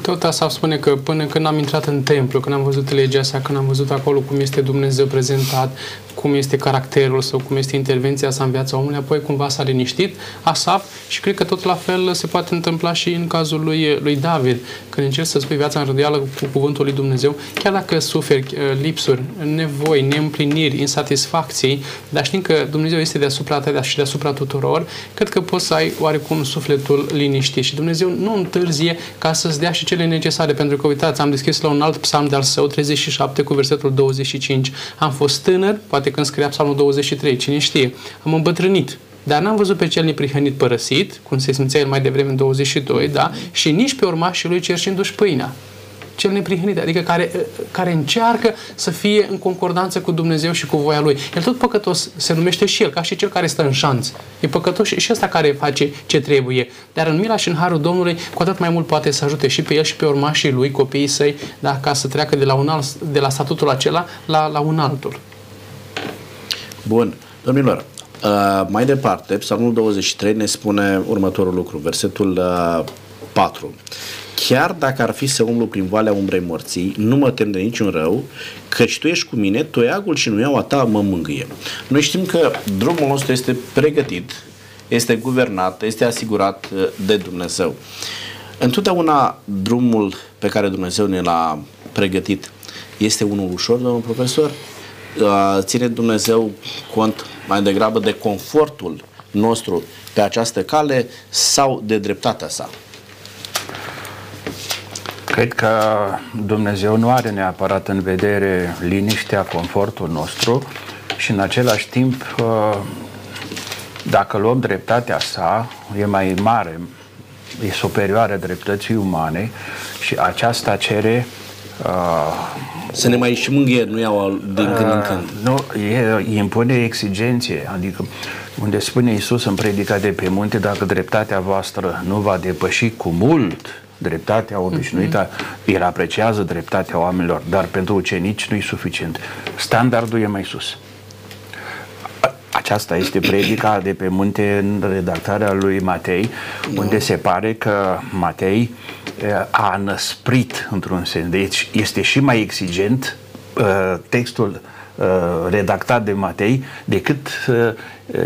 Tot asta spune că până când am intrat în templu, când am văzut legea asta, când am văzut acolo cum este Dumnezeu prezentat, cum este caracterul sau cum este intervenția sa în viața omului, apoi cumva s-a liniștit Asaf și cred că tot la fel se poate întâmpla și în cazul lui, lui David, când încerci să spui viața în rânduială cu cuvântul lui Dumnezeu, chiar dacă suferi uh, lipsuri, nevoi, neîmpliniri, insatisfacții, dar știm că Dumnezeu este deasupra ta și deasupra tuturor, cred că poți să ai oarecum sufletul liniștit și Dumnezeu nu întârzie ca să-ți dea și cele necesare, pentru că uitați, am deschis la un alt psalm de-al său, 37 cu versetul 25. Am fost tânăr, poate când scria psalmul 23, cine știe, am îmbătrânit, dar n-am văzut pe cel neprihănit părăsit, cum se simțea el mai devreme în 22, da? Și nici pe urmașii lui cerșindu-și pâinea cel neprihănit, adică care, care încearcă să fie în concordanță cu Dumnezeu și cu voia Lui. El tot păcătos se numește și el, ca și cel care stă în șanț. E păcătos și, și ăsta care face ce trebuie. Dar în mila și în harul Domnului, cu atât mai mult poate să ajute și pe el și pe urmașii lui, copiii săi, da, ca să treacă de la, un alt, de la statutul acela la, la un altul. Bun. Domnilor, uh, mai departe, Psalmul 23 ne spune următorul lucru, versetul uh, 4. Chiar dacă ar fi să umblu prin valea umbrei morții, nu mă tem de niciun rău, căci tu ești cu mine, toiagul și nuiaua ta mă mângâie. Noi știm că drumul nostru este pregătit, este guvernat, este asigurat uh, de Dumnezeu. Întotdeauna drumul pe care Dumnezeu ne l-a pregătit este unul ușor, domnul profesor? Uh, ține Dumnezeu cont mai degrabă de confortul nostru pe această cale sau de dreptatea sa? Cred că Dumnezeu nu are neapărat în vedere liniștea, confortul nostru și în același timp, uh, dacă luăm dreptatea sa, e mai mare, e superioară dreptății umane și aceasta cere uh, să ne mai și mângâie, nu iau din când în uh, când. Nu, e, impune exigențe, adică unde spune Isus în predica de pe munte, dacă dreptatea voastră nu va depăși cu mult dreptatea obișnuită, uh-huh. el apreciază dreptatea oamenilor, dar pentru ucenici nu e suficient. Standardul e mai sus. Aceasta este predica de pe munte în redactarea lui Matei, no. unde se pare că Matei a năsprit într-un sens. Deci este și mai exigent textul redactat de Matei decât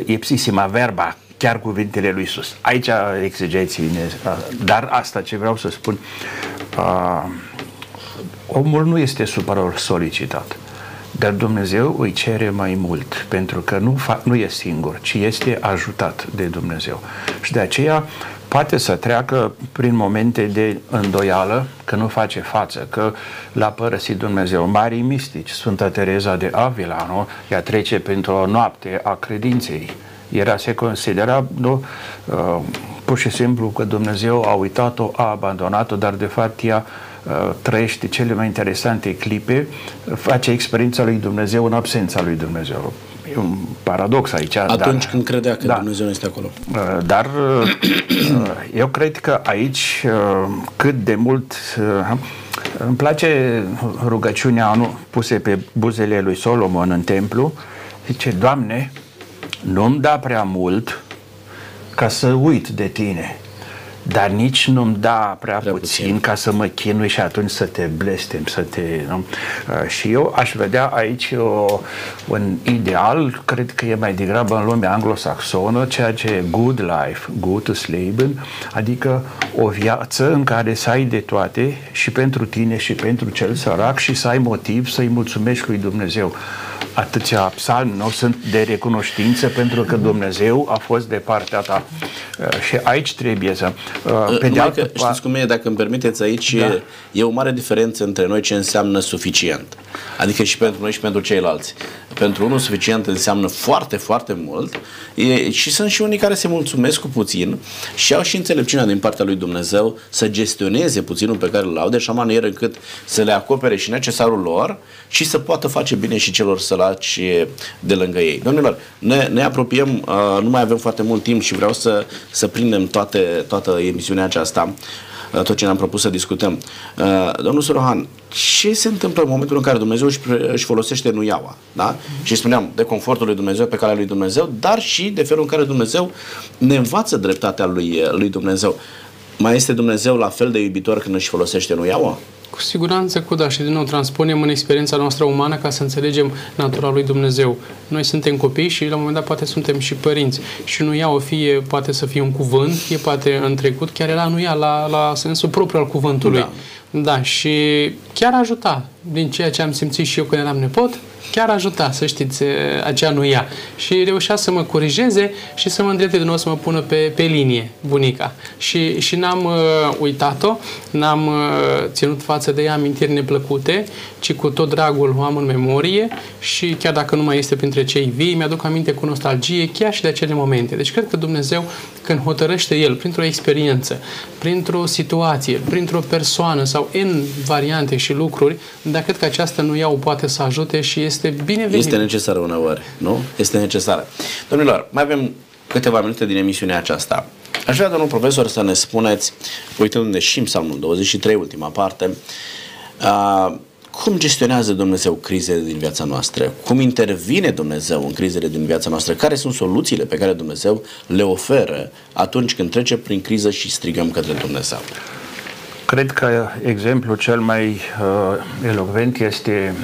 ipsisima verba chiar cuvintele lui Isus. Aici exegeții, dar asta ce vreau să spun, uh, omul nu este supra solicitat. Dar Dumnezeu îi cere mai mult, pentru că nu, fa- nu e singur, ci este ajutat de Dumnezeu. Și de aceea poate să treacă prin momente de îndoială, că nu face față, că l-a părăsit Dumnezeu. Marii mistici, Sfânta Tereza de Avila, nu? ea trece pentru o noapte a credinței era, se considera nu, uh, pur și simplu că Dumnezeu a uitat-o, a abandonat-o, dar de fapt ea uh, trăiește cele mai interesante clipe, face experiența lui Dumnezeu în absența lui Dumnezeu. E un paradox aici. Atunci dar, când credea că da, Dumnezeu este acolo. Uh, dar uh, eu cred că aici uh, cât de mult îmi place rugăciunea nu, puse pe buzele lui Solomon în templu, zice, Doamne, nu-mi da prea mult ca să uit de tine, dar nici nu-mi da prea, prea puțin, puțin ca să mă chinui și atunci să te blestem, să te... Nu? Uh, și eu aș vedea aici o, un ideal, cred că e mai degrabă în lumea anglosaxonă, ceea ce e good life, gutes Leben, adică o viață în care să ai de toate și pentru tine și pentru cel sărac și să ai motiv să-i mulțumești lui Dumnezeu atâția psalmi nu sunt de recunoștință pentru că Dumnezeu a fost de partea ta. Uh, și aici trebuie să... Uh, pe de altă că, știți cum e, dacă îmi permiteți aici, da. e, e o mare diferență între noi ce înseamnă suficient. Adică și pentru noi și pentru ceilalți. Pentru unul suficient înseamnă foarte, foarte mult e, și sunt și unii care se mulțumesc cu puțin și au și înțelepciunea din partea lui Dumnezeu să gestioneze puținul pe care îl au de așa manieră încât să le acopere și necesarul lor și să poată face bine și celor săraci de lângă ei. Domnilor, ne, ne apropiem, uh, nu mai avem foarte mult timp și vreau să, să prindem toate, toată emisiunea aceasta tot ce ne-am propus să discutăm. Uh, domnul Sorohan, ce se întâmplă în momentul în care Dumnezeu își, își folosește nuiaua? Da? Și spuneam, de confortul lui Dumnezeu, pe calea lui Dumnezeu, dar și de felul în care Dumnezeu ne învață dreptatea lui, lui Dumnezeu. Mai este Dumnezeu la fel de iubitor când își folosește nuiaua? Cu siguranță cu da și din nou transpunem în experiența noastră umană ca să înțelegem natura lui Dumnezeu. Noi suntem copii și la un moment dat poate suntem și părinți. Și nu ia o fie poate să fie un cuvânt, fie poate în trecut, chiar era nu ia la, la sensul propriu al cuvântului. Da. Da, și chiar ajuta din ceea ce am simțit și eu când eram nepot, chiar ajuta, să știți, acea nu ia. Și reușea să mă corigeze și să mă îndrepte din nou să mă pună pe, pe linie, bunica. Și, și n-am uh, uitat-o, n-am uh, ținut față de ea amintiri neplăcute, ci cu tot dragul o am în memorie și chiar dacă nu mai este printre cei vii, mi-aduc aminte cu nostalgie chiar și de acele momente. Deci cred că Dumnezeu, când hotărăște El, printr-o experiență, printr-o situație, printr-o persoană sau în variante și lucruri, dar cred că aceasta nu iau poate să ajute și este binevenit. Este necesară uneori, nu? Este necesară. Domnilor, mai avem câteva minute din emisiunea aceasta. Aș vrea, domnul profesor, să ne spuneți, uitându-ne și în Psalmul 23, ultima parte, uh, cum gestionează Dumnezeu crizele din viața noastră? Cum intervine Dumnezeu în crizele din viața noastră? Care sunt soluțiile pe care Dumnezeu le oferă atunci când trece prin criză și strigăm către Dumnezeu? Cred că exemplul cel mai uh, elocvent este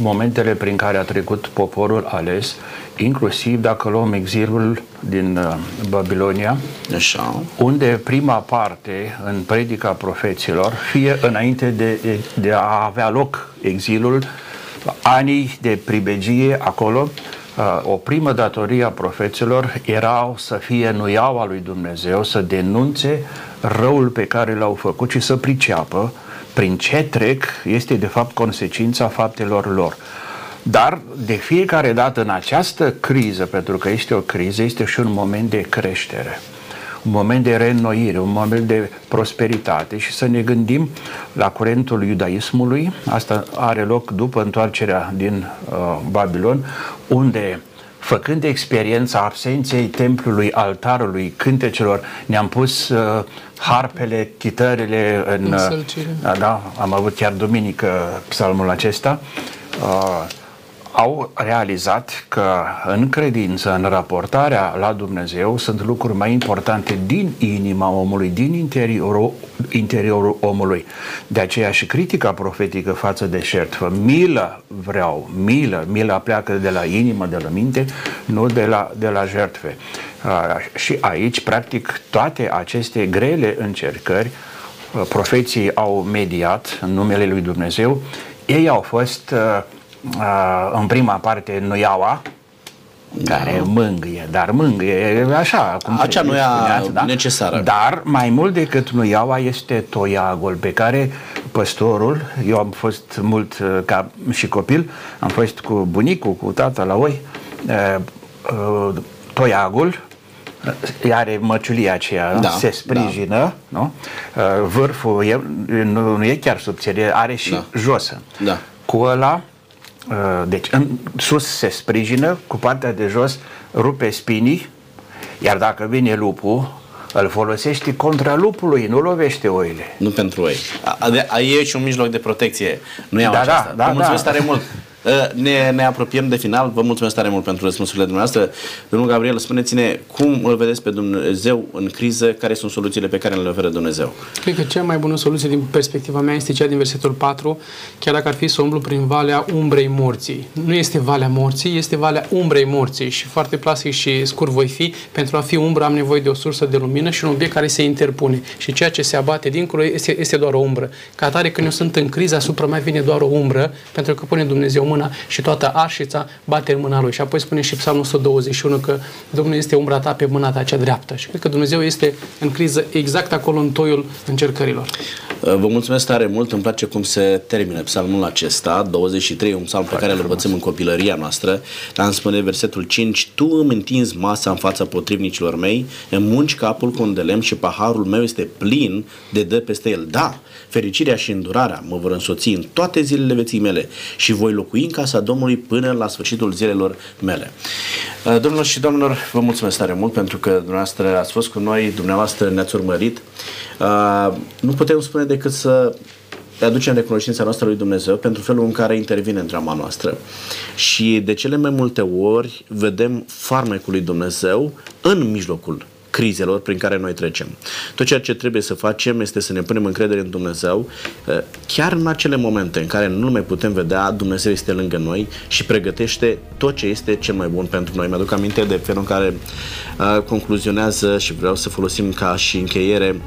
momentele prin care a trecut poporul ales, inclusiv dacă luăm exilul din uh, Babilonia, Așa. unde prima parte în predica profeților, fie înainte de, de a avea loc exilul, anii de pribegie acolo, uh, o primă datorie a profeților era să fie nuiaua lui Dumnezeu, să denunțe răul pe care l-au făcut și să priceapă prin ce trec este de fapt consecința faptelor lor. Dar de fiecare dată în această criză, pentru că este o criză, este și un moment de creștere un moment de reînnoire, un moment de prosperitate și să ne gândim la curentul iudaismului. Asta are loc după întoarcerea din uh, Babilon, unde făcând experiența absenței templului, altarului, cântecelor, ne-am pus uh, harpele, chitările în... în uh, da, am avut chiar duminică psalmul acesta. Uh, au realizat că în credință, în raportarea la Dumnezeu, sunt lucruri mai importante din inima omului, din interiorul, interiorul omului. De aceea și critica profetică față de șertfă, milă vreau, milă, mila pleacă de la inimă, de la minte, nu de la, de la jertfe. Și aici, practic, toate aceste grele încercări, profeții au mediat în numele lui Dumnezeu, ei au fost uh, uh, în prima parte Nuiaua, da. care mângâie, dar mângâie așa. Cum Acea nu e da? necesară. Dar mai mult decât nuiaua este toiagul pe care păstorul, eu am fost mult uh, ca și copil, am fost cu bunicul, cu tata la oi, uh, uh, toiagul are măciulia aceea, da, se sprijină, da. nu? Vârful e, nu, nu e chiar subțire, are și da. josă. Da. Cu ăla Uh, deci în sus se sprijină, cu partea de jos rupe spinii, iar dacă vine lupul, îl folosești contra lupului, nu lovește oile. Nu pentru oi. E și un mijloc de protecție. Nu iau da, aceasta. Da, da, mulțumesc da. tare mult. Ă, ne, ne apropiem de final. Vă mulțumesc tare mult pentru răspunsurile dumneavoastră. Domnul Gabriel, spuneți-ne cum îl vedeți pe Dumnezeu în criză, care sunt soluțiile pe care le oferă Dumnezeu? Cred că cea mai bună soluție din perspectiva mea este cea din versetul 4, chiar dacă ar fi să umblu prin valea umbrei morții. Nu este valea morții, este valea umbrei morții și foarte plastic și scurt voi fi. Pentru a fi umbră am nevoie de o sursă de lumină și un obiect care se interpune. Și ceea ce se abate dincolo este, este doar o umbră. Ca atare când eu sunt în criză, asupra mea vine doar o umbră, pentru că pune Dumnezeu mâna și toată arșița bate în mâna lui. Și apoi spune și Psalmul 121 că Domnul este umbra ta pe mâna ta cea dreaptă. Și cred că Dumnezeu este în criză exact acolo în toiul încercărilor. Vă mulțumesc tare mult, îmi place cum se termină psalmul acesta, 23, un psalm pe care îl învățăm în copilăria noastră, dar îmi spune versetul 5, Tu îmi întinzi masa în fața potrivnicilor mei, îmi munci capul cu un de lemn și paharul meu este plin de dă peste el. Da, fericirea și îndurarea mă vor însoți în toate zilele vieții mele și voi locui în casa Domnului până la sfârșitul zilelor mele. Uh, domnilor și domnilor, vă mulțumesc tare mult pentru că dumneavoastră ați fost cu noi, dumneavoastră ne-ați urmărit. Uh, nu putem spune decât să aducem recunoștința noastră lui Dumnezeu pentru felul în care intervine în drama noastră. Și de cele mai multe ori vedem farmecul lui Dumnezeu în mijlocul crizelor prin care noi trecem. Tot ceea ce trebuie să facem este să ne punem încredere în Dumnezeu, uh, chiar în acele momente în care nu mai putem vedea, Dumnezeu este lângă noi și pregătește tot ce este cel mai bun pentru noi. Mi-aduc aminte de felul în care uh, concluzionează și vreau să folosim ca și încheiere uh,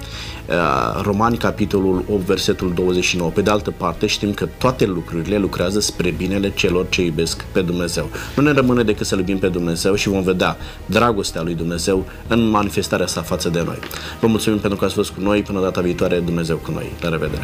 Romani, capitolul 8, versetul 29. Pe de altă parte, știm că toate lucrurile lucrează spre binele celor ce iubesc pe Dumnezeu. Nu ne rămâne decât să iubim pe Dumnezeu și vom vedea dragostea lui Dumnezeu în manifestarea sa față de noi. Vă mulțumim pentru că ați fost cu noi. Până data viitoare, Dumnezeu cu noi. La revedere!